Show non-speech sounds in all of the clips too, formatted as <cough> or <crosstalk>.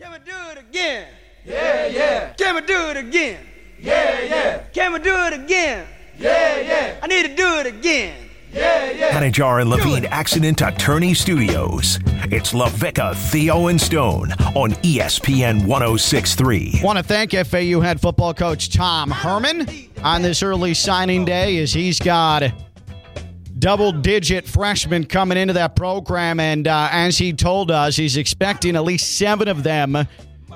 Can we do it again? Yeah, yeah. Can we do it again? Yeah, yeah. Can we do it again? Yeah, yeah. I need to do it again. Yeah, yeah. Anidjar and Levine Accident Attorney Studios. It's LaVicka, Theo, and Stone on ESPN 1063. Want to thank FAU head football coach Tom Herman on this early signing day as he's got double digit freshmen coming into that program. And uh, as he told us, he's expecting at least seven of them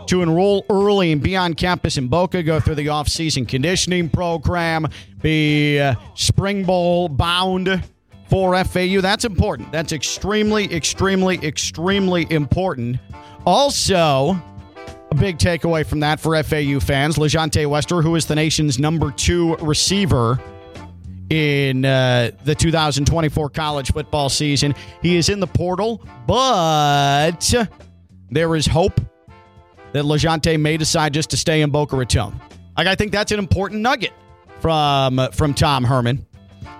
to enroll early and be on campus in Boca, go through the off-season conditioning program, be uh, spring bowl bound for FAU. That's important. That's extremely, extremely, extremely important. Also, a big takeaway from that for FAU fans, LaJohntay Wester, who is the nation's number two receiver in uh, the 2024 college football season. He is in the portal, but there is hope that LaJohntay may decide just to stay in Boca Raton. Like, I think that's an important nugget from, from Tom Herman.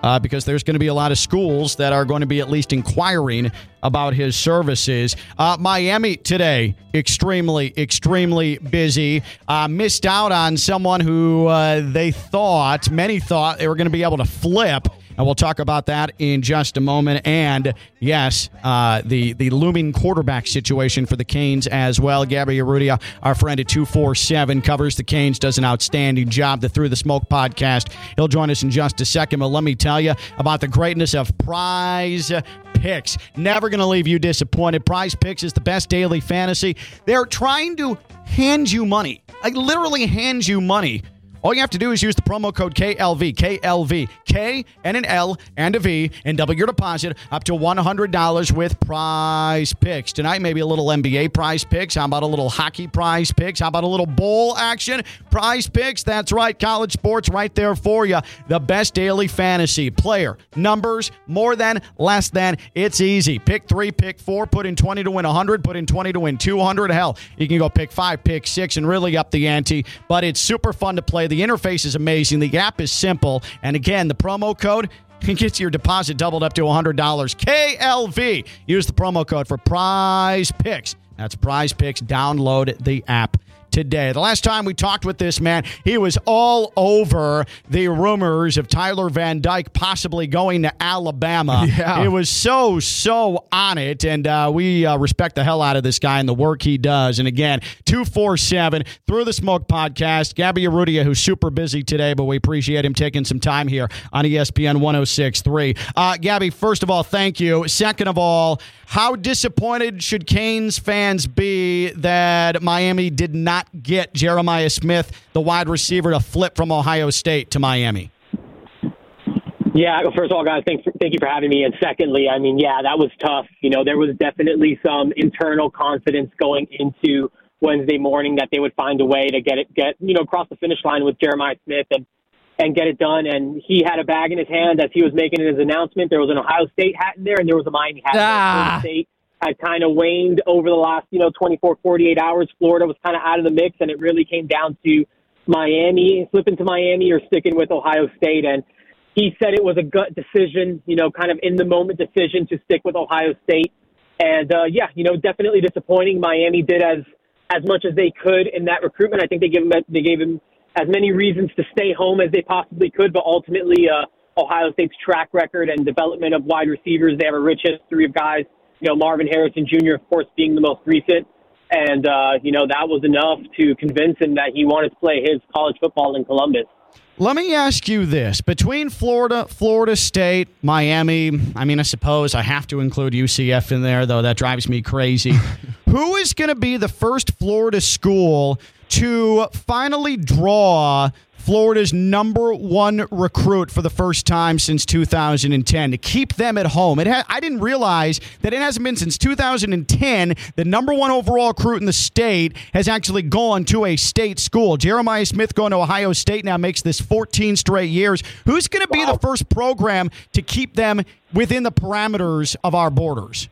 Uh, because there's going to be a lot of schools that are going to be at least inquiring about his services. Uh, Miami today, extremely, extremely busy. Uh, missed out on someone who uh, they thought, many thought, they were going to be able to flip. And we'll talk about that in just a moment. And yes, uh, the the looming quarterback situation for the Canes as well. Gabby Urrutia, our friend at 247, covers the Canes, does an outstanding job. The Through the Smoke podcast. He'll join us in just a second. But let me tell you about the greatness of prize picks. Never going to leave you disappointed. PrizePicks is the best daily fantasy. They're trying to hand you money, like literally hand you money all you have to do is use the promo code KLV, KLV, K and an L and a V, and double your deposit up to $100 with PrizePicks. Tonight, maybe a little NBA PrizePicks. How about a little hockey PrizePicks? How about a little bowl action? PrizePicks. That's right. College sports right there for you. The best daily fantasy player. Numbers, more than, less than. It's easy. Pick three, pick four, put in 20 to win 100, put in 20 to win 200. Hell, you can go pick five, pick six, and really up the ante. But it's super fun to play. The interface is amazing. The app is simple. And again, the promo code gets your deposit doubled up to $100. KLV. Use the promo code for PrizePicks. That's PrizePicks. Download the app today. The last time we talked with this man, he was all over the rumors of Tyler Van Dyke possibly going to Alabama. <laughs> Yeah. It was so, so on it. And uh, we uh, respect the hell out of this guy and the work he does. And again, 247 Through the Smoke podcast. Gabby Urrutia, who's super busy today, but we appreciate him taking some time here on ESPN 1063. Uh, Gabby, first of all, thank you. Second of all, how disappointed should Canes fans be that Miami did not get Jeremiah Smith, the wide receiver, to flip from Ohio State to Miami? Yeah, first of all, guys, thanks, thank you for having me. And secondly, I mean, yeah, that was tough. You know, there was definitely some internal confidence going into Wednesday morning that they would find a way to get it, get you know, across the finish line with Jeremiah Smith and and get it done. And he had a bag in his hand as he was making his announcement. There was an Ohio State hat in there, and there was a Miami hat. in there. Ah. State had kind of waned over the last, you know, 24, 48 hours. Florida was kind of out of the mix, and it really came down to Miami, flipping to Miami or sticking with Ohio State. And he said it was a gut decision, you know, kind of in the moment decision to stick with Ohio State. And uh, yeah, you know, definitely disappointing. Miami did as as much as they could in that recruitment. I think they gave him they gave him as many reasons to stay home as they possibly could, but ultimately, uh, Ohio State's track record and development of wide receivers, they have a rich history of guys. You know, Marvin Harrison Jr., of course, being the most recent. And, uh, you know, that was enough to convince him that he wanted to play his college football in Columbus. Let me ask you this. Between Florida, Florida State, Miami, I mean, I suppose I have to include UCF in there, though that drives me crazy. <laughs> Who is going to be the first Florida school to finally draw Florida's number one recruit for the first time since 2010 to keep them at home. It ha- I didn't realize that it hasn't been since 2010. The number one overall recruit in the state has actually gone to a state school. Jeremiah Smith going to Ohio State now makes this 14 straight years. Who's going to be the first program to keep them within the parameters of our borders?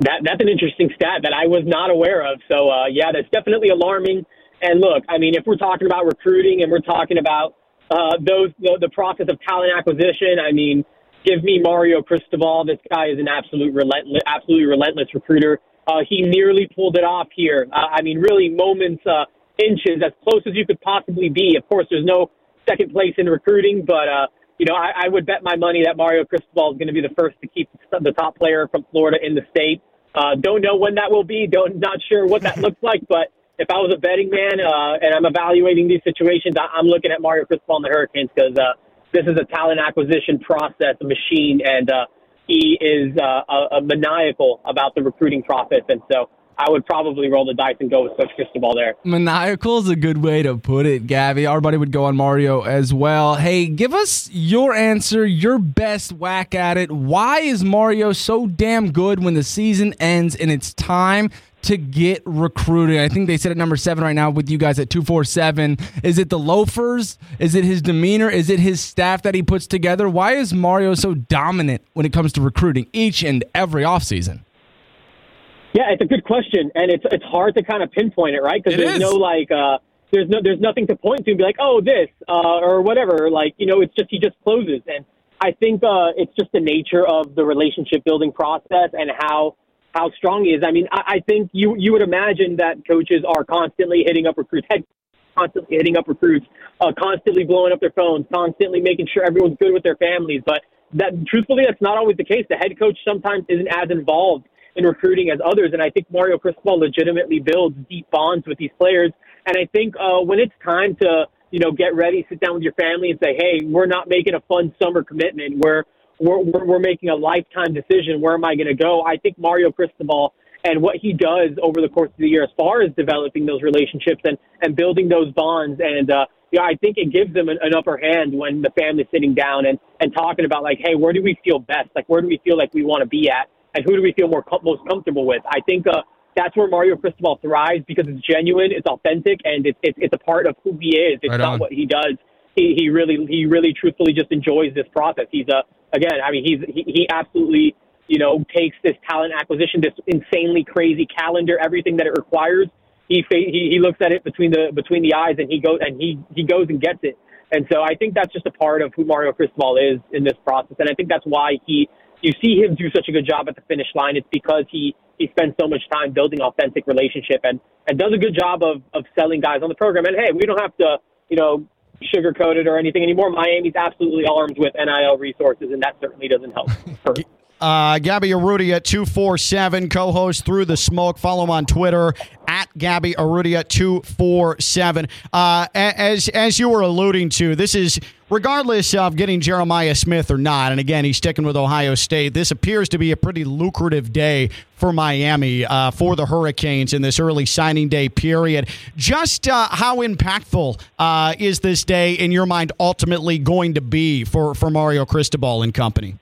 That that's an interesting stat that I was not aware of. So uh, yeah, that's definitely alarming. And look, I mean, if we're talking about recruiting and we're talking about uh, those the, the process of talent acquisition, I mean, give me Mario Cristobal. This guy is an absolute relentless, absolutely relentless recruiter. Uh, he nearly pulled it off here. Uh, I mean, really moments, uh, inches, as close as you could possibly be. Of course, there's no second place in recruiting, but uh, you know, I, I would bet my money that Mario Cristobal is going to be the first to keep the top player from Florida in the state. Uh, don't know when that will be. Don't not sure what that <laughs> looks like, but if I was a betting man uh, and I'm evaluating these situations, I, I'm looking at Mario Cristobal and the Hurricanes because uh, this is a talent acquisition process, a machine, and uh, he is uh, a, a maniacal about the recruiting process. And so I would probably roll the dice and go with Coach Cristobal there. Maniacal is a good way to put it, Gabby. Our buddy would go on Mario as well. Hey, give us your answer, your best whack at it. Why is Mario so damn good when the season ends and it's time to get recruited? I think they sit at number seven right now with you guys at 247. Is it the loafers? Is it his demeanor? Is it his staff that he puts together? Why is Mario so dominant when it comes to recruiting each and every offseason? Yeah, it's a good question, and it's it's hard to kind of pinpoint it, right? Because there's is. no like, uh, there's no there's nothing to point to and be like, oh, this uh, or whatever. Like, you know, it's just he just closes, and I think uh, it's just the nature of the relationship building process and how how strong he is. I mean, I, I think you you would imagine that coaches are constantly hitting up recruits, head constantly hitting up recruits, uh, constantly blowing up their phones, constantly making sure everyone's good with their families. But that, truthfully, that's not always the case. The head coach sometimes isn't as involved in recruiting as others, and I think Mario Cristobal legitimately builds deep bonds with these players. And I think uh, when it's time to you know get ready, sit down with your family, and say, hey, we're not making a fun summer commitment. We're we're, we're, we're making a lifetime decision. Where am I going to go? I think Mario Cristobal and what he does over the course of the year, as far as developing those relationships and, and building those bonds, and uh, yeah, I think it gives them an, an upper hand when the family's sitting down and, and talking about like, hey, where do we feel best? Like, where do we feel like we want to be at? And who do we feel more com- most comfortable with? I think uh, that's where Mario Cristobal thrives because it's genuine, it's authentic, and it's it's, it's a part of who he is. It's Right not on. what he does. He, he really he really truthfully just enjoys this process. He's a again, I mean, he's he, he absolutely you know takes this talent acquisition, this insanely crazy calendar, everything that it requires. He he he looks at it between the between the eyes, and he goes and he he goes and gets it. And so I think that's just a part of who Mario Cristobal is in this process, and I think that's why he you see him do such a good job at the finish line. It's because he he spends so much time building authentic relationship and and does a good job of of selling guys on the program. And hey, we don't have to you know sugarcoat it or anything anymore. Miami's absolutely armed with NIL resources, and that certainly doesn't help. <laughs> Uh, Gabby Urrutia at 247, co host Through the Smoke. Follow him on Twitter Gabby Urrutia at 247. Uh, as, as you were alluding to, this is regardless of getting Jeremiah Smith or not, and again, he's sticking with Ohio State, this appears to be a pretty lucrative day for Miami, uh, for the Hurricanes in this early signing day period. Just uh, how impactful uh, is this day, in your mind, ultimately going to be for, for Mario Cristobal and company?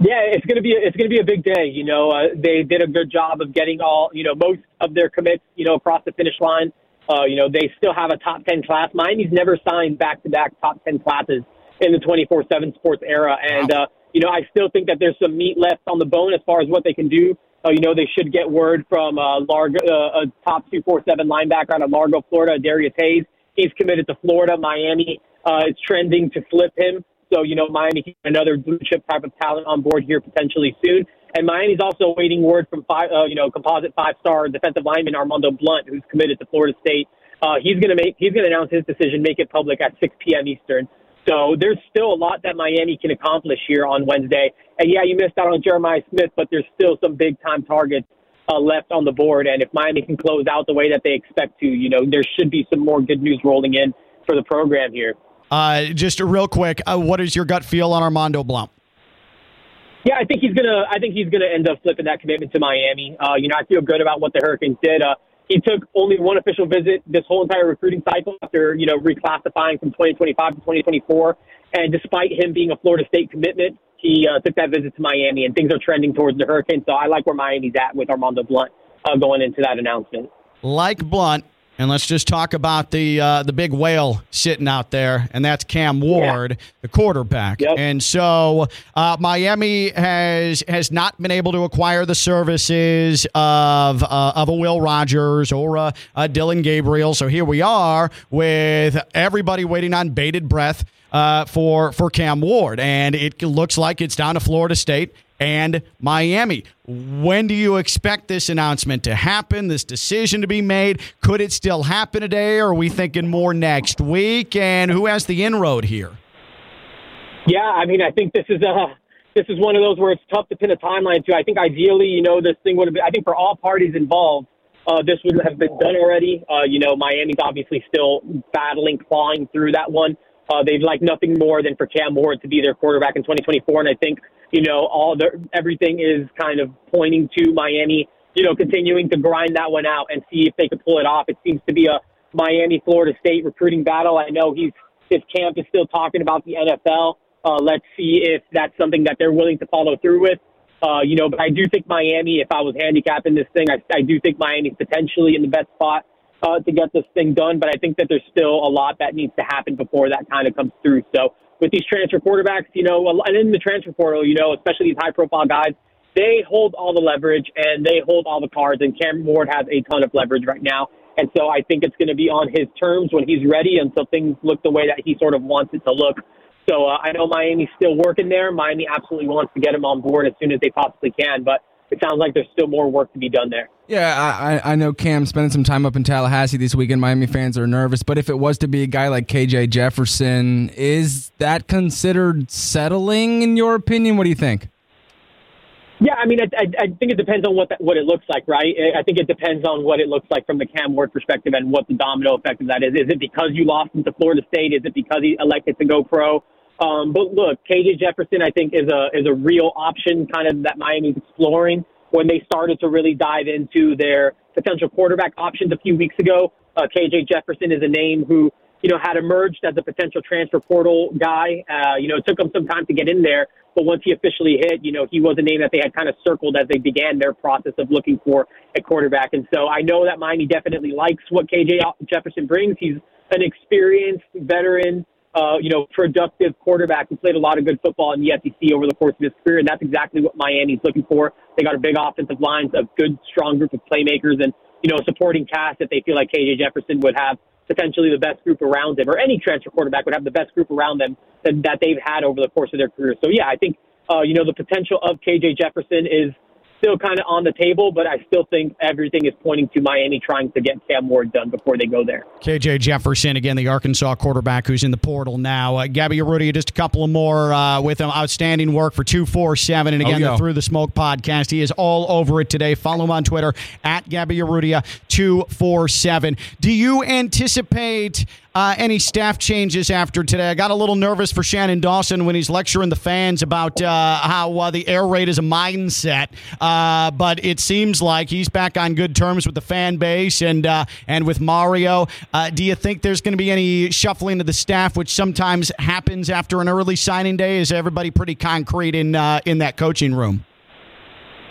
Yeah, it's gonna be a, it's gonna be a big day. You know, uh, they did a good job of getting all you know most of their commits you know across the finish line. Uh, you know, they still have a top ten class. Miami's never signed back to back top ten classes in the twenty four seven sports era, and uh, you know I still think that there's some meat left on the bone as far as what they can do. Uh, you know, they should get word from uh, Largo, uh, a top two four seven linebacker out of Largo, Florida, Darius Hayes. He's committed to Florida. Miami uh, is trending to flip him. So, you know, Miami can another blue chip type of talent on board here potentially soon. And Miami's also waiting word from five, uh, you know, composite five star defensive lineman Armando Blount, who's committed to Florida State. Uh, he's going to make, he's going to announce his decision, make it public at 6 p.m. Eastern. So there's still a lot that Miami can accomplish here on Wednesday. And yeah, you missed out on Jeremiah Smith, but there's still some big time targets uh, left on the board. And if Miami can close out the way that they expect to, you know, there should be some more good news rolling in for the program here. Uh, just real quick, uh, what is your gut feel on Armando Blount? Yeah, I think he's gonna. I think he's gonna end up flipping that commitment to Miami. Uh, you know, I feel good about what the Hurricanes did. Uh, he took only one official visit this whole entire recruiting cycle after you know reclassifying from 2025 to 2024. And despite him being a Florida State commitment, he uh, took that visit to Miami, and things are trending towards the Hurricanes. So I like where Miami's at with Armando Blount uh, going into that announcement. Like Blount, and let's just talk about the uh, the big whale sitting out there, and that's Cam Ward, the quarterback. Yep. And so uh, Miami has has not been able to acquire the services of uh, of a Will Rogers or a, a Dillon Gabriel. So here we are with everybody waiting on bated breath uh, for for Cam Ward, and it looks like it's down to Florida State and Miami. When do you expect this announcement to happen, this decision to be made? Could it still happen today, or are we thinking more next week? And who has the inroad here? Yeah, I mean, I think this is a this is one of those where it's tough to pin a timeline to. I think ideally, you know, this thing would have been. I think for all parties involved, uh, this would have been done already. Uh, you know, Miami's obviously still battling, clawing through that one. Uh, they'd like nothing more than for Cam Ward to be their quarterback in 2024, and I think you know all the everything is kind of pointing to Miami. You know, continuing to grind that one out and see if they could pull it off. It seems to be a Miami Florida State recruiting battle. I know he's his camp is still talking about the NFL. Uh, let's see if that's something that they're willing to follow through with. Uh, you know, but I do think Miami, if I was handicapping this thing, I, I do think Miami's potentially in the best spot uh, to get this thing done. But I think that there's still a lot that needs to happen before that kind of comes through. So with these transfer quarterbacks, you know, and in the transfer portal, you know, especially these high profile guys, they hold all the leverage and they hold all the cards. And Cam Ward has a ton of leverage right now. And so I think it's going to be on his terms when he's ready until things look the way that he sort of wants it to look. So uh, I know Miami's still working there. Miami absolutely wants to get him on board as soon as they possibly can, but it sounds like there's still more work to be done there. Yeah, I, I know Cam spending some time up in Tallahassee this weekend. Miami fans are nervous, but if it was to be a guy like KJ Jefferson, is that considered settling in your opinion? What do you think? Yeah, I mean, I, I, I think it depends on what that, what it looks like, right? I think it depends on what it looks like from the Cam Ward perspective and what the domino effect of that is. Is it because you lost him to Florida State? Is it because he elected to go pro? Um, but look, KJ Jefferson, I think, is a is a real option, kind of that Miami's exploring when they started to really dive into their potential quarterback options a few weeks ago. Uh, KJ Jefferson is a name who you know had emerged as a potential transfer portal guy. Uh, you know, it took him some time to get in there, but once he officially hit, you know, he was a name that they had kind of circled as they began their process of looking for a quarterback. And so I know that Miami definitely likes what KJ Jefferson brings. He's an experienced veteran, uh, you know, productive quarterback who played a lot of good football in the SEC over the course of his career. And that's exactly what Miami's looking for. They got a big offensive line, a good, strong group of playmakers, and, you know, a supporting cast that they feel like KJ Jefferson would have potentially the best group around him, or any transfer quarterback would have the best group around them that, that they've had over the course of their career. So yeah, I think uh, you know the potential of KJ Jefferson is still kind of on the table, but I still think everything is pointing to Miami trying to get Cam Ward done before they go there. KJ Jefferson, again, the Arkansas quarterback who's in the portal now. Uh, Gabby Urrutia, just a couple of more uh, with him. Outstanding work for 247. And again, Oh, the Through the Smoke podcast. He is all over it today. Follow him on Twitter at Gabby Urrutia 247. Do you anticipate uh, any staff changes after today? I got a little nervous for Shannon Dawson when he's lecturing the fans about uh, how uh, the air raid is a mindset. Uh, but it seems like he's back on good terms with the fan base and uh, and with Mario. Uh, do you think there's going to be any shuffling of the staff, which sometimes happens after an early signing day? Is everybody pretty concrete in in that coaching room?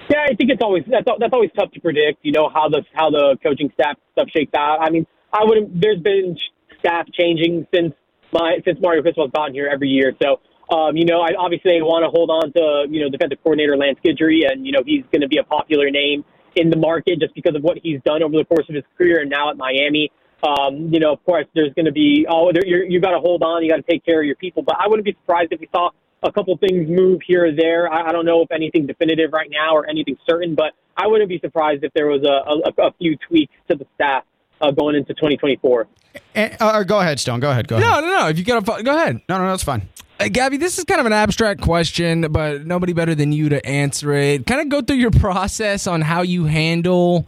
Yeah, I think it's always that's that's always tough to predict. You know how the how the coaching staff stuff shakes out. I mean, I would there's been staff changing since my since Mario Cristobal's gotten here every year. So um, you know, I obviously want to hold on to you know defensive coordinator Lance Guidry, and you know he's going to be a popular name in the market just because of what he's done over the course of his career, and now at Miami. Um, you know, of course, there's going to be oh, there, you're, you got to hold on, you got to take care of your people. But I wouldn't be surprised if we saw a couple things move here or there. I, I don't know if anything definitive right now or anything certain, but I wouldn't be surprised if there was a, a, a few tweaks to the staff uh, going into 2024. Eh, uh, go ahead, Stone. Go ahead. Go ahead. No, no, no. If you got to, go ahead. No, no, that's fine. Uh, Gabby, this is kind of an abstract question, but nobody better than you to answer it. Kind of go through your process on how you handle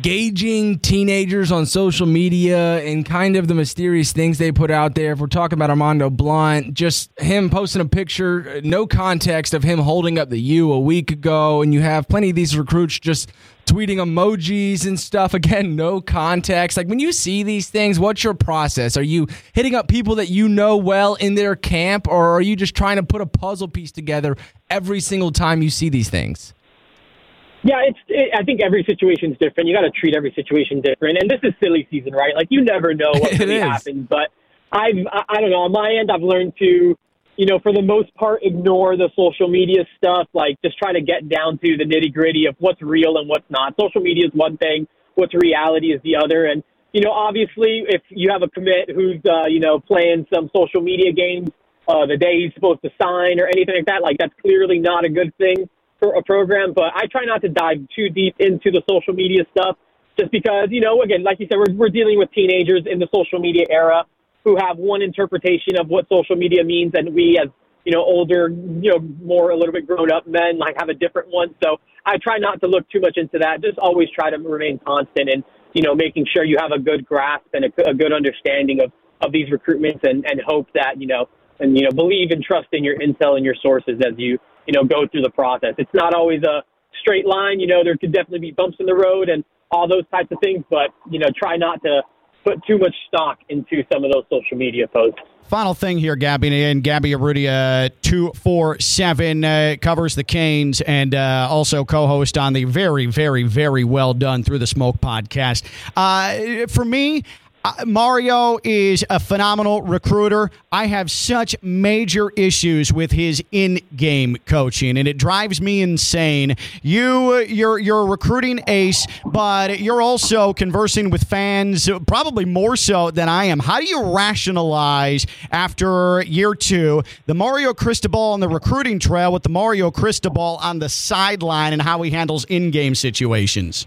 gauging teenagers on social media and kind of the mysterious things they put out there. If we're talking about Armando Blount, just him posting a picture, no context of him holding up the U a week ago, and you have plenty of these recruits just tweeting emojis and stuff. <laughs> Again, no context. Like when you see these things, what's your process? Are you hitting up people that you know well in their camp, or are you just trying to put a puzzle piece together every single time you see these things? Yeah, it's. It, I think every situation is different. You got to treat every situation different. And this is silly season, right? Like you never know what <laughs> really happens. But I've, I, I don't know. On my end, I've learned to, you know, for the most part, ignore the social media stuff. Like just try to get down to the nitty gritty of what's real and what's not. Social media is one thing. What's reality is the other. And you know, obviously, if you have a commit who's, uh, you know, playing some social media games uh, the day he's supposed to sign or anything like that. Like that's clearly not a good thing for a program. But I try not to dive too deep into the social media stuff, just because you know, again, like you said, we're we're dealing with teenagers in the social media era who have one interpretation of what social media means, and we as you know older, you know, more a little bit grown up men like have a different one. So I try not to look too much into that. Just always try to remain constant and you know making sure you have a good grasp and a, a good understanding of of these recruitments and and hope that you know and you know believe and trust in your intel and your sources as you you know go through the process. It's not always a straight line. You know there could definitely be bumps in the road and all those types of things, but you know try not to put too much stock into some of those social media posts. Final thing here, Gabby, and Gabby Urrutia, 247, uh, covers the Canes and uh, also co host on the very, very, very well done Through the Smoke podcast. Uh, for me, uh, Uh, Mario is a phenomenal recruiter. I have such major issues with his in-game coaching, and it drives me insane. You, uh, you're you're a recruiting ace, but you're also conversing with fans, probably more so than I am. How do you rationalize after year two the Mario Cristobal on the recruiting trail with the Mario Cristobal on the sideline and how he handles in-game situations?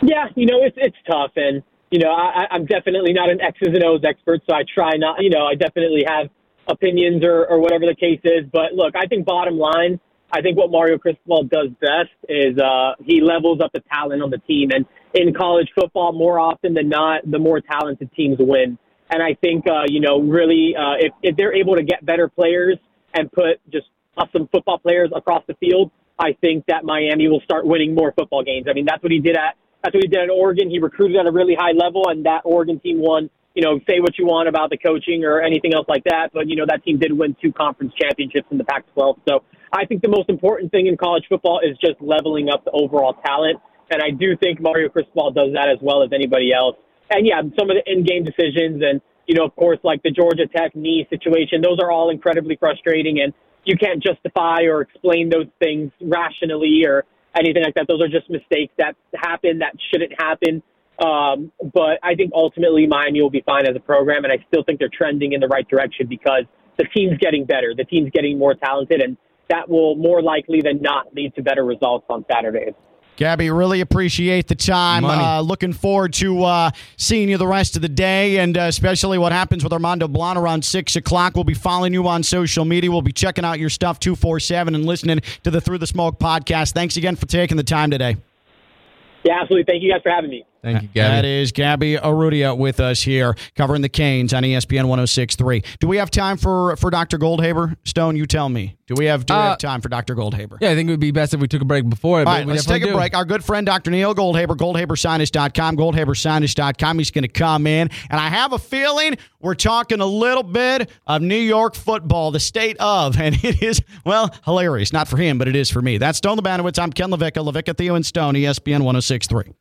Yeah, you know it's it's tough and you know, I, I'm definitely not an X's and O's expert, so I try not, you know, I definitely have opinions or, or whatever the case is. But look, I think bottom line, I think what Mario Cristobal does best is uh, he levels up the talent on the team. And in college football, more often than not, the more talented teams win. And I think, uh, you know, really, uh, if, if they're able to get better players and put just awesome football players across the field, I think that Miami will start winning more football games. I mean, that's what he did at that's what he did at Oregon. He recruited at a really high level, and that Oregon team won. You know, say what you want about the coaching or anything else like that, but you know that team did win two conference championships in the Pac-12. So I think the most important thing in college football is just leveling up the overall talent, and I do think Mario Cristobal does that as well as anybody else. And yeah, some of the in-game decisions, and you know, of course, like the Georgia Tech knee situation, those are all incredibly frustrating, and you can't justify or explain those things rationally or anything like that. Those are just mistakes that happen that shouldn't happen. Um, but I think ultimately Miami will be fine as a program, and I still think they're trending in the right direction because the team's getting better, the team's getting more talented, and that will more likely than not lead to better results on Saturdays. Gabby, really appreciate the time. Uh, looking forward to uh, seeing you the rest of the day, and uh, especially what happens with Armando Blount around 6 o'clock. We'll be following you on social media. We'll be checking out your stuff 247 and listening to the Through the Smoke podcast. Thanks again for taking the time today. Yeah, absolutely. Thank you guys for having me. Thank you, Gabby. That is Gabby Urrutia with us here, covering the Canes on ESPN 106.3. Do we have time for, for Dr. Goldhaber? Stone, you tell me. Do we have do we Uh, have time for Dr. Goldhaber? Yeah, I think it would be best if we took a break before. All right, let's take a break. Our good friend Dr. Neil Goldhaber, goldhabersinus.com, goldhabersinus.com. He's going to come in, and I have a feeling we're talking a little bit of New York football, the state of, <laughs> and it is, well, hilarious. Not for him, but it is for me. That's Stone Labanowitz. I'm Ken LaVicka, LaVicka, Theo, and Stone, ESPN 106.3.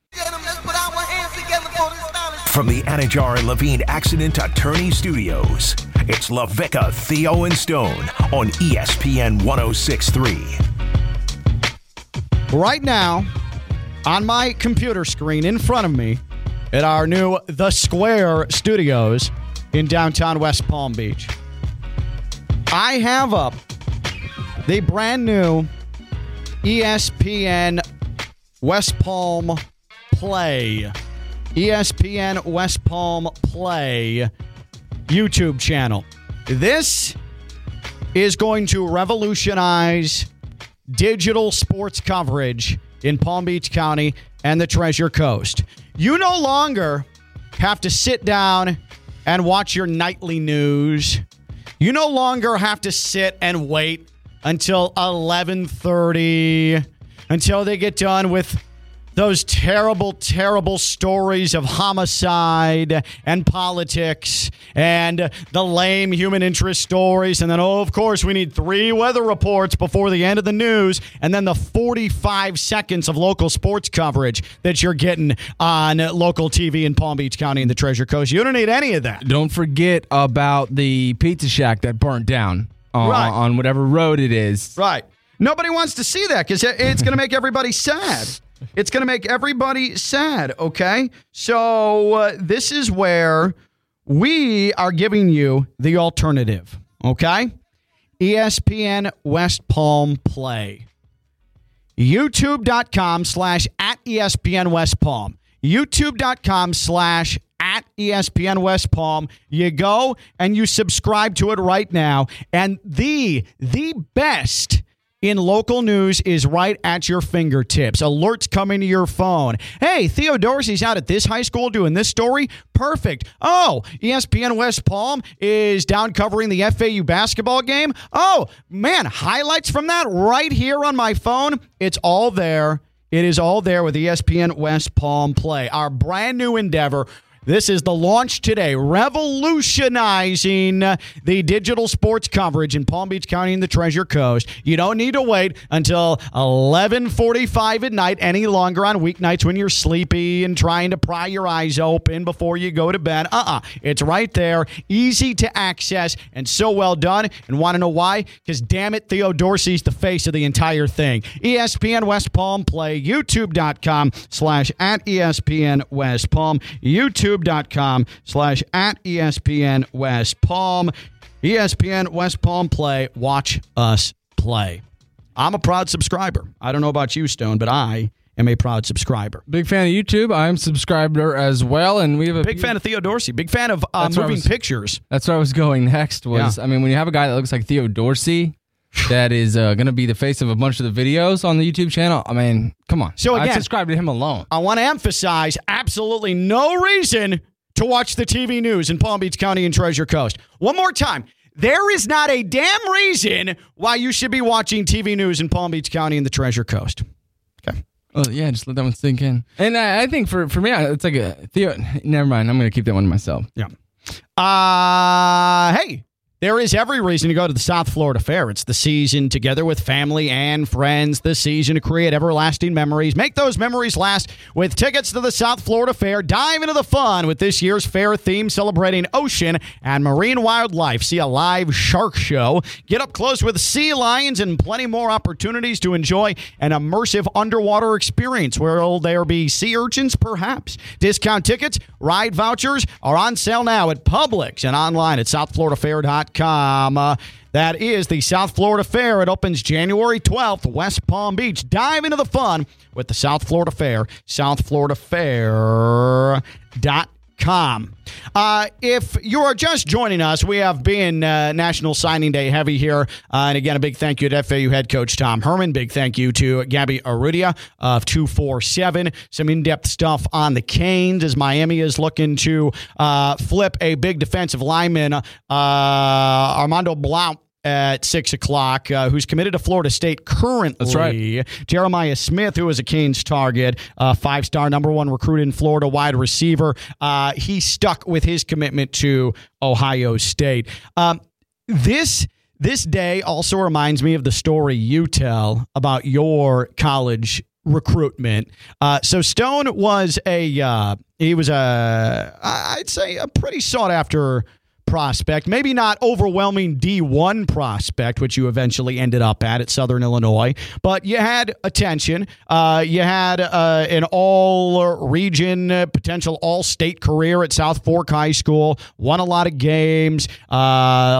From the Anidjar and Levine Accident Attorney Studios, it's LaVicka, Theo, and Stone on ESPN 1063. Right now, on my computer screen in front of me at our new The Square studios in downtown West Palm Beach, I have up the brand new ESPN West Palm Play. ESPN West Palm Play YouTube channel. This is going to revolutionize digital sports coverage in Palm Beach County and the Treasure Coast. You no longer have to sit down and watch your nightly news. You no longer have to sit and wait until 11:30 until they get done with those terrible, terrible stories of homicide and politics and the lame human interest stories. And then, oh, of course, we need three weather reports before the end of the news. And then the 45 seconds of local sports coverage that you're getting on local TV in Palm Beach County and the Treasure Coast. You don't need any of that. Don't forget about the pizza shack that burnt down on, Right. on whatever road it is. Right. Nobody wants to see that because it's going to make everybody sad. It's going to make everybody sad. Okay. So uh, this is where we are giving you the alternative. Okay? ESPN West Palm Play. YouTube.com slash at ESPN West Palm. YouTube.com slash at ESPN West Palm. You go and you subscribe to it right now. And the, the best in local news is right at your fingertips. Alerts coming to your phone. Hey, Theo Dorsey's out at this high school doing this story. Perfect. Oh, ESPN West Palm is down covering the FAU basketball game. Oh, man, highlights from that right here on my phone. It's all there. It is all there with ESPN West Palm Play, our brand new endeavor. This is the launch today, revolutionizing the digital sports coverage in Palm Beach County and the Treasure Coast. You don't need to wait until 11:45 at night any longer on weeknights when you're sleepy and trying to pry your eyes open before you go to bed. Uh-uh. It's right there, easy to access and so well done. And want to know why? Cuz damn it, Theo Dorsey's the face of the entire thing. ESPN West Palm Play, youtube.com slash at ESPN West Palm, youtube.com slash at ESPN West Palm, ESPN West Palm Play. Watch us play. I'm a proud subscriber. I don't know about you, Stone, but I am a proud subscriber. Big fan of YouTube. I'm subscriber as well, and we have a Big fan of Theo Dorsey. Big fan of uh, That's where I moving was- pictures. That's where I was going next. Was Yeah. I mean, when you have a guy that looks like Theo Dorsey, that is uh, going to be the face of a bunch of the videos on the YouTube channel. I mean, come on. So I again- subscribe to him alone. I want to emphasize absolutely no reason to watch the TV news in Palm Beach County and Treasure Coast. One more time. There is not a damn reason why you should be watching TV news in Palm Beach County and the Treasure Coast. Okay. Oh yeah, just let that one sink in. And I, I think for for me, it's like a Theo. Never mind. I'm going to keep that one to myself. Yeah. Uh, hey, there is every reason to go to the South Florida Fair. It's the season together with family and friends, the season to create everlasting memories. Make those memories last with tickets to the South Florida Fair. Dive into the fun with this year's fair theme celebrating ocean and marine wildlife. See a live shark show, get up close with sea lions, and plenty more opportunities to enjoy an immersive underwater experience. Will there be sea urchins? Perhaps. Discount tickets, ride vouchers are on sale now at Publix and online at southfloridafair.com. Uh, that is the South Florida Fair. It opens January 12th, West Palm Beach. Dive into the fun with the South Florida Fair, southfloridafair.com. Uh, if you are just joining us, we have been uh, National Signing Day heavy here. Uh, and again, a big thank you to FAU head coach Tom Herman. Big thank you to Gabby Urrutia of 247. Some in depth stuff on the Canes as Miami is looking to uh, flip a big defensive lineman, uh, Armando Blount at six o'clock, uh, who's committed to Florida State currently. That's right. Jeremiah Smith, who is a Canes target, uh, five star, number one recruit in Florida, wide receiver. Uh, he stuck with his commitment to Ohio State. Um, this. This day also reminds me of the story you tell about your college recruitment. Uh, so Stone was a uh, he was a I'd say a pretty sought after prospect, maybe not overwhelming D1 prospect, which you eventually ended up at at Southern Illinois, but you had attention. Uh, you had uh, an all region, uh, potential all state career at South Fork High School, won a lot of games, uh,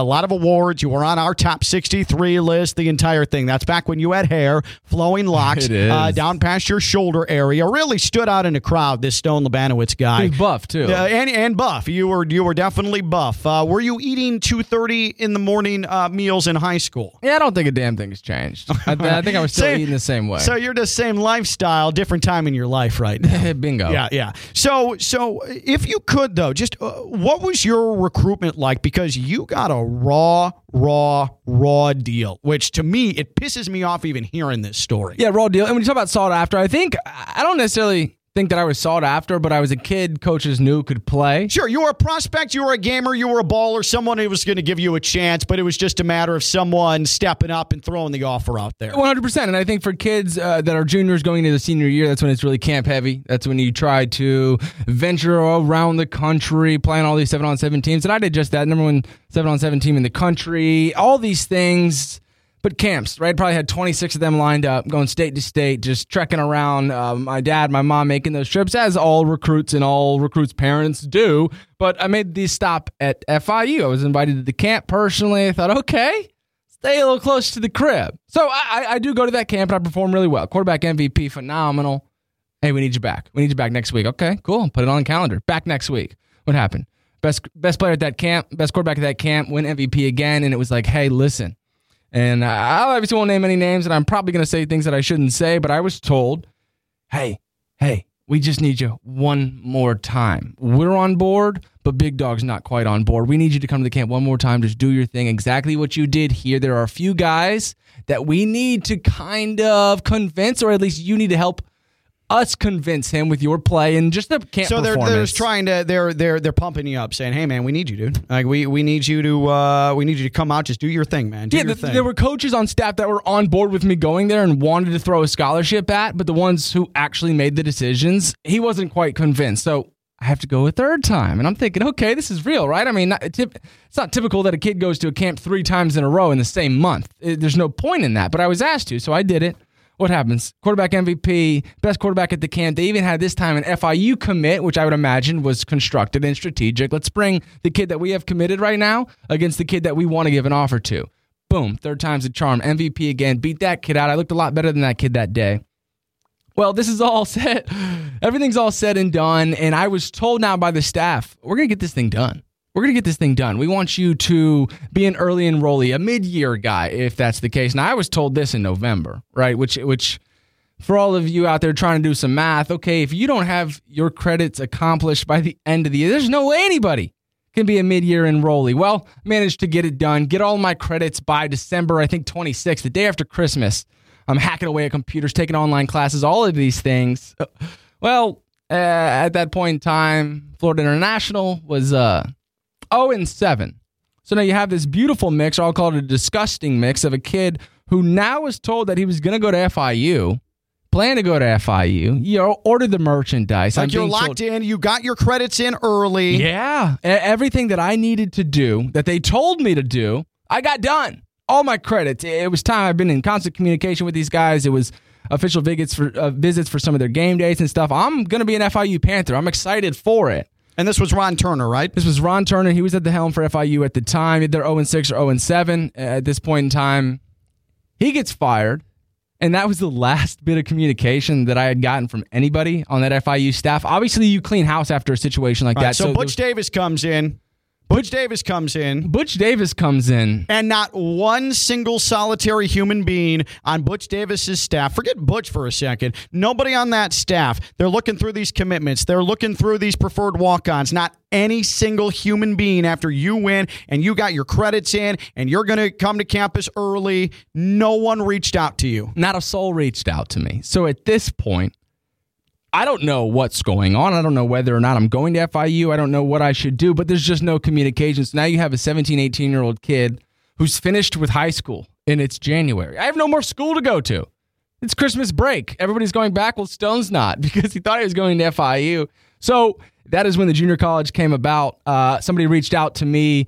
a lot of awards. You were on our top 63 list, the entire thing. That's back when you had hair, flowing locks, Uh, down past your shoulder area. Really stood out in the crowd, this Stone Labanowitz guy. He's buff too. Uh, and and buff. You were you were definitely buff. Were you eating two thirty in the morning uh, meals in high school? Yeah, I don't think a damn thing has changed. I, I think I was still Same- eating the same way. So you're the same lifestyle, different time in your life right now. <laughs> Bingo. Yeah, yeah. So, so if you could though, just uh, what was your recruitment like? Because you got a raw, raw, raw deal, which to me it pisses me off even hearing this story. Yeah, raw deal. And when you talk about sought after, I think I don't necessarily think that I was sought after, but I was a kid coaches knew could play. Sure, you were a prospect, you were a gamer, you were a baller, someone who was going to give you a chance, but it was just a matter of someone stepping up and throwing the offer out there. 100%. And I think for kids uh, that are juniors going into the senior year, that's when it's really camp heavy. That's when you try to venture around the country, playing all these 7 on 7 teams. And I did just that. Number one 7 on 7 team in the country, all these things. Camps, right? Probably had 26 of them lined up, going state to state, just trekking around. Um, my dad, my mom making those trips, as all recruits and all recruits' parents do. But I made the stop at FIU. I was invited to the camp personally. I thought, okay, stay a little close to the crib. So I, I, do go to that camp and I perform really well. Quarterback MVP, phenomenal. Hey, we need you back. We need you back next week. Okay, cool. Put it on the calendar. Back next week. What happened? Best best player at that camp, best quarterback at that camp, win MVP again, and it was like, hey, listen. And I obviously won't name any names, and I'm probably going to say things that I shouldn't say, but I was told, hey, hey, we just need you one more time. We're on board, but Big Dog's not quite on board. We need you to come to the camp one more time. Just do your thing. Exactly what you did here. There are a few guys that we need to kind of convince, or at least you need to help us convince him with your play and just the camp So they're, they're just trying to they're they're they're pumping you up, saying, "Hey man, we need you, dude. Like we we need you to uh we need you to come out, just do your thing, man. Do Yeah, your th- thing." there were coaches on staff that were on board with me going there and wanted to throw a scholarship at, but the ones who actually made the decisions, he wasn't quite convinced. So I have to go a third time, and I'm thinking, okay, this is real, right? I mean, not, it's not typical that a kid goes to a camp three times in a row in the same month. There's no point in that, but I was asked to, so I did it. What happens? Quarterback MVP, best quarterback at the camp. They even had this time an FIU commit, which I would imagine was constructed and strategic. Let's bring the kid that we have committed right now against the kid that we want to give an offer to. Boom, third time's a charm. MVP again. Beat that kid out. I looked a lot better than that kid that day. Well, this is all <laughs> set. Everything's all said and done. And I was told now by the staff, we're going to get this thing done. We're going to get this thing done. We want you to be an early enrollee, a mid year guy, if that's the case. Now, I was told this in November, right? Which, which, for all of you out there trying to do some math, okay, if you don't have your credits accomplished by the end of the year, there's no way anybody can be a mid-year enrollee. Well, managed to get it done, get all my credits by December, I think 26th, the day after Christmas. I'm hacking away at computers, taking online classes, all of these things. <laughs> Well, uh, at that point in time, Florida International was uh, 0 and 7. So now you have this beautiful mix, or I'll call it a disgusting mix, of a kid who now is told that he was going to go to FIU, plan to go to FIU. You know, ordered the merchandise. like I'm you're locked in, you got your credits in early. yeah. Everything that I needed to do, that they told me to do, I got done. All my credits. It was time. I've been in constant communication with these guys. It was official visits for uh, visits for some of their game days and stuff. I'm going to be an FIU Panther. I'm excited for it. And this was Ron Turner, right? This was Ron Turner. He was at the helm for FIU at the time. They're 0 6 or 0 7 at this point in time. He gets fired. And that was the last bit of communication that I had gotten from anybody on that FIU staff. Obviously, you clean house after a situation like Right, that. so, there Butch was- Davis comes in. Butch Davis comes in. Butch Davis comes in. And not one single solitary human being on Butch Davis's staff. Forget Butch for a second. Nobody on that staff. They're looking through these commitments. They're looking through these preferred walk-ons. Not any single human being after you win and you got your credits in and you're going to come to campus early. No one reached out to you. Not a soul reached out to me. So at this point, I don't know what's going on. I don't know whether or not I'm going to FIU. I don't know what I should do, but there's just no communication. So now you have a 17, 18 year old kid who's finished with high school and it's January. I have no more school to go to. It's Christmas break. Everybody's going back. Well, Stone's not <laughs> because he thought he was going to FIU. So that is when the junior college came about. Uh, somebody reached out to me.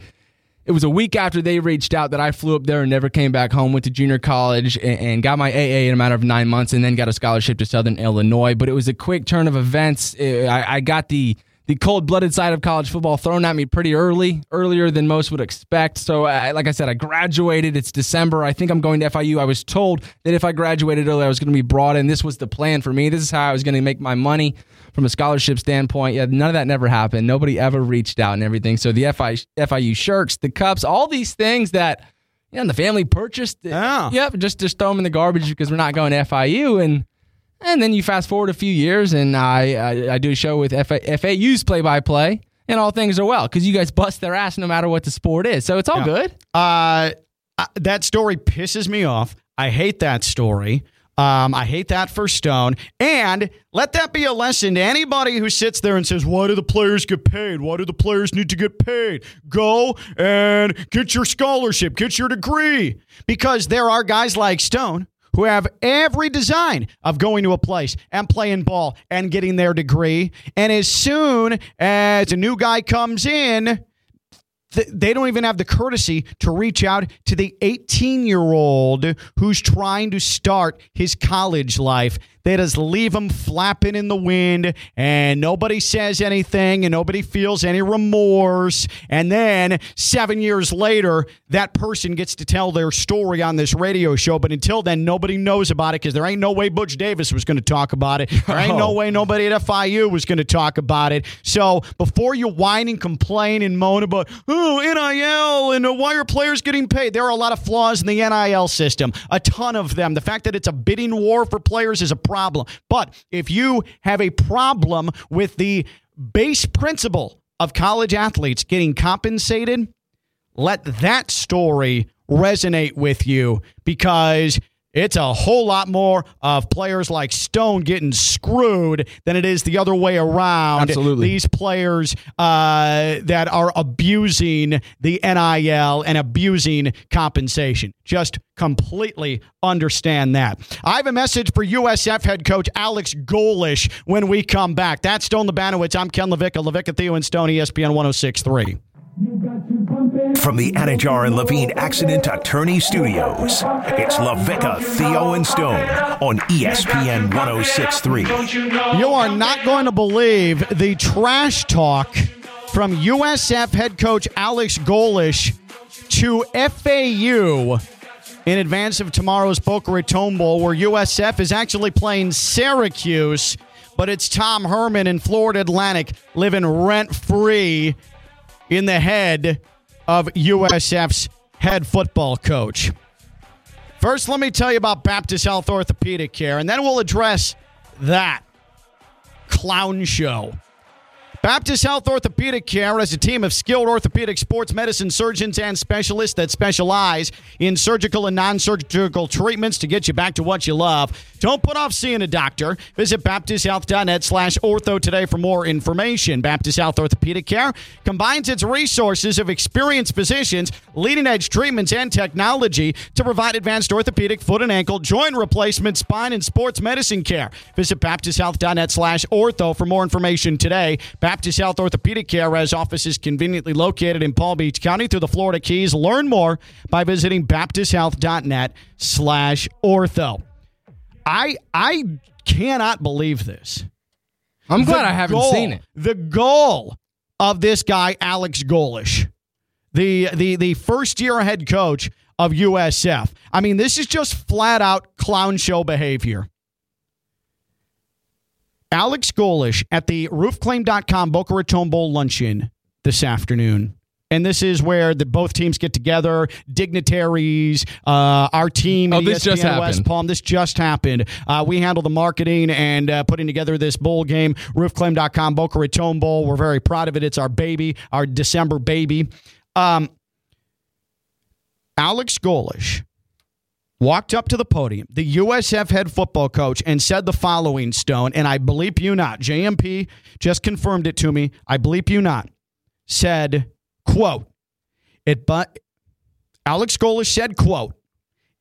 It was a week after they reached out that I flew up there and never came back home. Went to junior college and, and got my AA in a matter of nine months, and then got a scholarship to Southern Illinois. But it was a quick turn of events. Uh, I, I got the the cold blooded side of college football thrown at me pretty early, earlier than most would expect. So, I, like I said, I graduated. It's December. I think I'm going to FIU. I was told that if I graduated early, I was going to be brought in. This was the plan for me. This is how I was going to make my money from a scholarship standpoint. Yeah, none of that never happened. Nobody ever reached out and everything. So the FI, FIU shirts, the cups, all these things that you know, the family purchased. yeah, Yep, just just throw them in the garbage because we're not going to FIU and. And then you fast forward a few years, and I I, I do a show with FA, FAU's play by play, and all things are well because you guys bust their ass no matter what the sport is. So it's all Yeah. good. Uh, that story pisses me off. I hate that story. Um, I hate that for Stone. And let that be a lesson to anybody who sits there and says, Why do the players get paid? Why do the players need to get paid? Go and get your scholarship, get your degree. Because there are guys like Stone who have every design of going to a place and playing ball and getting their degree. And as soon as a new guy comes in, th- they don't even have the courtesy to reach out to the 18 year old who's trying to start his college life. They just leave them flapping in the wind, and nobody says anything, and nobody feels any remorse. And then seven years later, that person gets to tell their story on this radio show. But until then, nobody knows about it because there ain't no way Butch Davis was going to talk about it. There ain't no <laughs> oh. way nobody at FIU was going to talk about it. So before you whine and complain and moan about, oh, NIL and why are players getting paid, there are a lot of flaws in the NIL system, a ton of them. The fact that it's a bidding war for players is a problem. But if you have a problem with the base principle of college athletes getting compensated, let that story resonate with you because it's a whole lot more of players like Stone getting screwed than it is the other way around. Absolutely. These players uh, that are abusing the NIL and abusing compensation. Just completely understand that. I have a message for USF head coach Alex Golesh when we come back. That's Stone Labanowitz. I'm Ken LaVicka, LaVicka Theo and Stone, ESPN 1063. From the Anidjar and Levine Accident Attorney Studios, it's LaVicka, Theo, and Stone on ESPN 1063. You are not going to believe the trash talk from USF head coach Alex Golesh to FAU in advance of tomorrow's Boca Raton Bowl, where USF is actually playing Syracuse, but it's Tom Herman in Florida Atlantic living rent free in the head of USF's head football coach. First, let me tell you about Baptist Health Orthopedic Care, and then we'll address that clown show. Baptist Health Orthopedic Care is a team of skilled orthopedic sports medicine surgeons and specialists that specialize in surgical and non surgical treatments to get you back to what you love. Don't put off seeing a doctor. Visit baptisthealth.net slash ortho today for more information. Baptist Health Orthopedic Care combines its resources of experienced physicians, leading edge treatments, and technology to provide advanced orthopedic, foot and ankle, joint replacement, spine, and sports medicine care. Visit baptisthealth.net slash ortho for more information today. Baptist Health Orthopedic Care has offices conveniently located in Palm Beach County through the Florida Keys. Learn more by visiting baptisthealth.net slash ortho. I I cannot believe this. I'm glad The I haven't goal- seen it. The goal of this guy, Alex Golesh, the the the first year head coach of USF. I mean, this is just flat out clown show behavior. Alex Golesh at the roofclaim.com Boca Raton Bowl luncheon this afternoon. And this is where the both teams get together, dignitaries, uh, our team, Oh, this just ESPN West. Palm. This just happened. Uh, we handle the marketing and uh, putting together this bowl game. Roofclaim.com, Boca Raton Bowl. We're very proud of it. It's our baby, our December baby. Um, Alex Golesh walked up to the podium, the USF head football coach, and said the following, Stone, and I bleep you not. JMP just confirmed it to me. I bleep you not. Said, quote, it but Alex Golesh said, quote,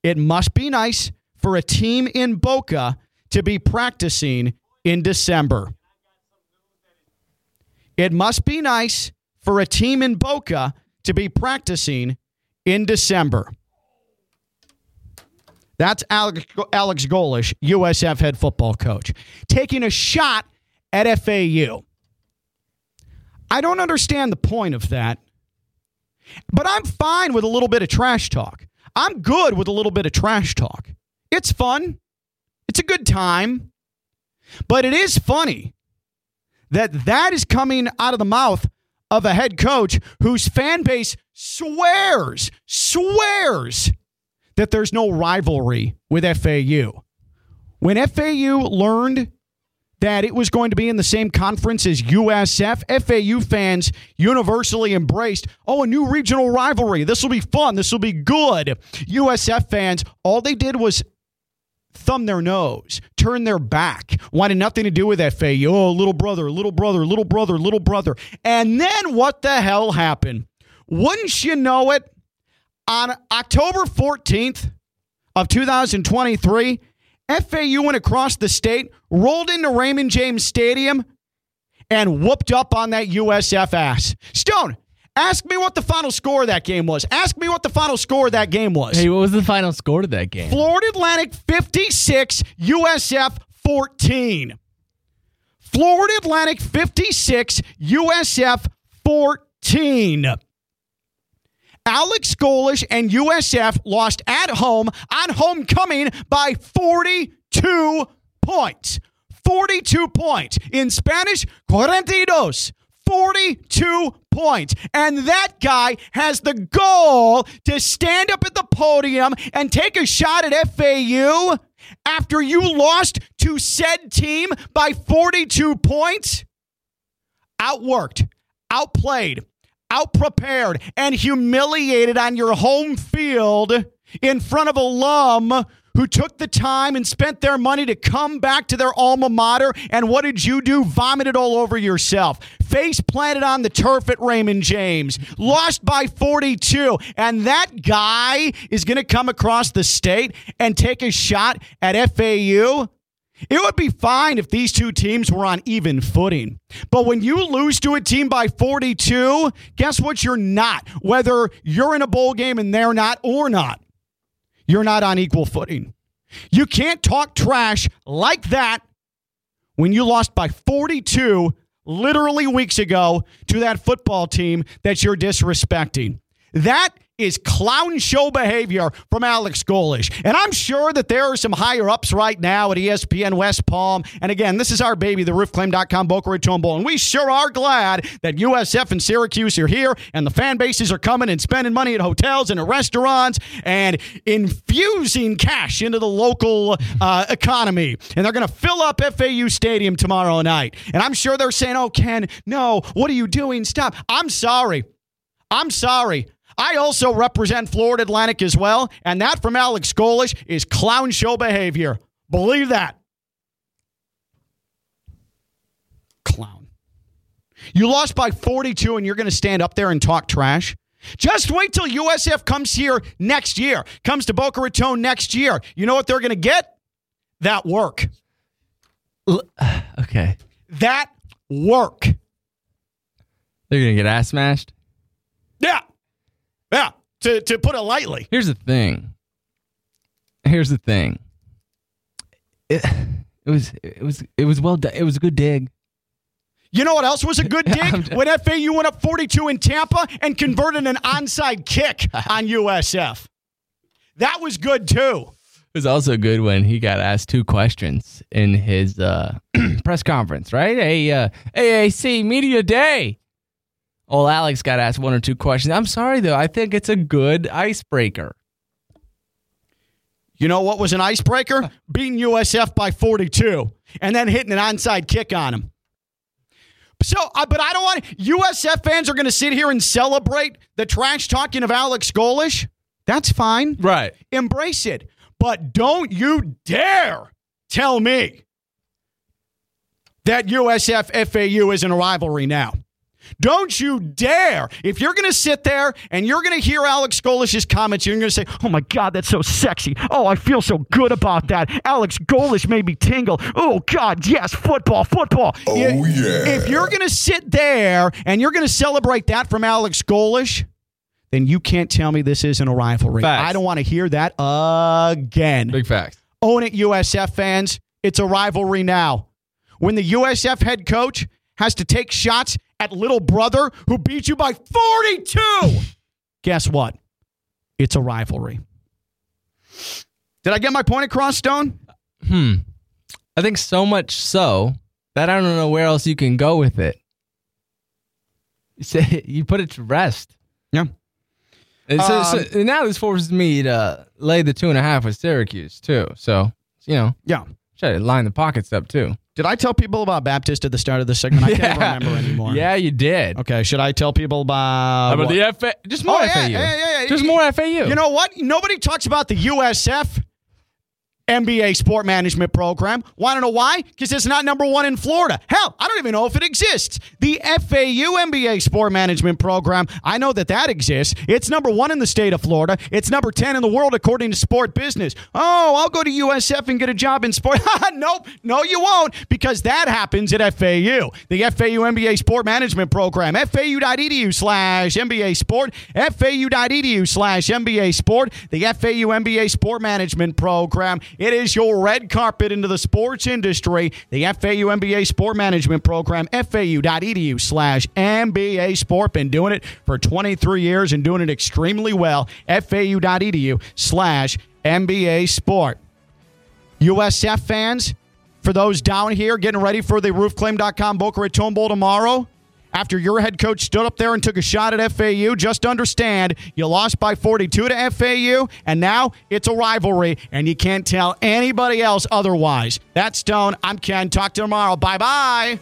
it must be nice for a team in Boca to be practicing in December. It must be nice for a team in Boca to be practicing in December. That's Alex, Alex Golesh, USF head football coach, taking a shot at FAU. I don't understand the point of that, but I'm fine with a little bit of trash talk. I'm good with a little bit of trash talk. It's fun, it's a good time, but it is funny that that is coming out of the mouth of a head coach whose fan base swears, swears that there's no rivalry with FAU. When FAU learned that it was going to be in the same conference as USF, FAU fans universally embraced, oh, a new regional rivalry. This will be fun. This will be good. USF fans, all they did was thumb their nose, turn their back, wanted nothing to do with FAU. Oh, little brother, little brother, little brother, little brother. And then what the hell happened? Wouldn't you know it? On October 14th of 2023, FAU went across the state, rolled into Raymond James Stadium, and whooped up on that USF ass. Stone, Ask me what the final score of that game was. Ask me what the final score of that game was. Hey, what was the final score to that game? Florida Atlantic 56, USF 14. Florida Atlantic 56, USF 14. Alex Golesh and USF lost at home on homecoming by 42 points. 42 points. In Spanish, 42. 42 points. And that guy has the goal to stand up at the podium and take a shot at FAU after you lost to said team by 42 points. Outworked, outplayed, outprepared, and humiliated on your home field in front of alum who took the time and spent their money to come back to their alma mater. And what did you do? Vomited all over yourself. Face planted on the turf at Raymond James. Lost by 42. And that guy is going to come across the state and take a shot at FAU. It would be fine if these two teams were on even footing. But when you lose to a team by 42, guess what? You're not. Whether you're in a bowl game and they're not or not, you're not on equal footing. You can't talk trash like that when you lost by 42 literally weeks ago to that football team that you're disrespecting. That is clown show behavior from Alex Golesh. And I'm sure that there are some higher ups right now at ESPN West Palm. And again, this is our baby, the roofclaim.com Boca Raton Bowl. And we sure are glad that USF and Syracuse are here and the fan bases are coming and spending money at hotels and at restaurants and infusing cash into the local uh, economy. And they're going to fill up FAU Stadium tomorrow night. And I'm sure they're saying, oh, Ken, no, what are you doing? Stop. I'm sorry. I'm sorry. I also represent Florida Atlantic as well, and that from Alex Golesh is clown show behavior. Believe that. Clown. You lost by 42 and you're going to stand up there and talk trash? Just wait till USF comes here next year, comes to Boca Raton next year. You know what they're going to get? That work. <sighs> Okay. That work. They're going to get ass smashed? Yeah. Yeah. To, to put it lightly. Here's the thing. Here's the thing. It, it was it was it was well done. It was a good dig. You know what else was a good <laughs> dig? when FAU went up 42 in Tampa and converted an onside kick <laughs> on USF. That was good too. It was also good when he got asked two questions in his uh, <clears throat> press conference, right? A uh, AAC Media Day. Old Alex got asked one or two questions. I'm sorry though. I think it's a good icebreaker. You know what was an icebreaker? Beating USF by 42 and then hitting an onside kick on them. So, uh, but I don't want USF fans are going to sit here and celebrate the trash talking of Alex Golesh. That's fine. Right. Embrace it. But don't you dare tell me that USF FAU isn't a rivalry now. Don't you dare. If you're going to sit there and you're going to hear Alex Golesh's comments, you're going to say, oh my God, that's so sexy. Oh, I feel so good about that. Alex Golesh made me tingle. Oh, God, yes, football, football. Oh, yeah. If you're going to sit there and you're going to celebrate that from Alex Golesh, then you can't tell me this isn't a rivalry. Facts. I don't want to hear that again. Big facts. Own it, USF fans. It's a rivalry now. When the USF head coach has to take shots at little brother who beat you by 42, guess what? It's a rivalry. Did I get my point across, Stone? Hmm. I think so much so that I don't know where else you can go with it. <laughs> You say you put it to rest. Yeah. And so, Um, so now this forces me to lay the two and a half with Syracuse too. So you know, Yeah. try to line the pockets up too. Did I tell people about Baptist at the start of the segment? I can't <laughs> remember anymore. Yeah, you did. Okay. Should I tell people about, about what? the FA? Just more Oh, FAU. yeah, yeah, yeah. Just more FAU. You know what? Nobody talks about the USF MBA sport management program. Want to know why? Because it's not number one in Florida. Hell, I don't even know if it exists. The FAU MBA sport management program, I know that that exists. It's number one in the state of Florida. It's number 10 in the world according to Sport Business. Oh, I'll go to USF and get a job in sport. <laughs> nope, no, you won't, because that happens at FAU. The FAU MBA sport management program, fau.edu slash MBA sport, fau.edu slash MBA sport, the FAU MBA sport management program. It is your red carpet into the sports industry. The FAU MBA Sport Management Program, fau.edu slash MBA Sport. Been doing it for 23 years and doing it extremely well. fau.edu slash MBA Sport. USF fans, for those down here getting ready for the roofclaim.com Boca Raton Bowl tomorrow, after your head coach stood up there and took a shot at FAU, just understand you lost by 42 to FAU, and now it's a rivalry, and you can't tell anybody else otherwise. That's Stone. I'm Ken. Talk to you tomorrow. Bye bye.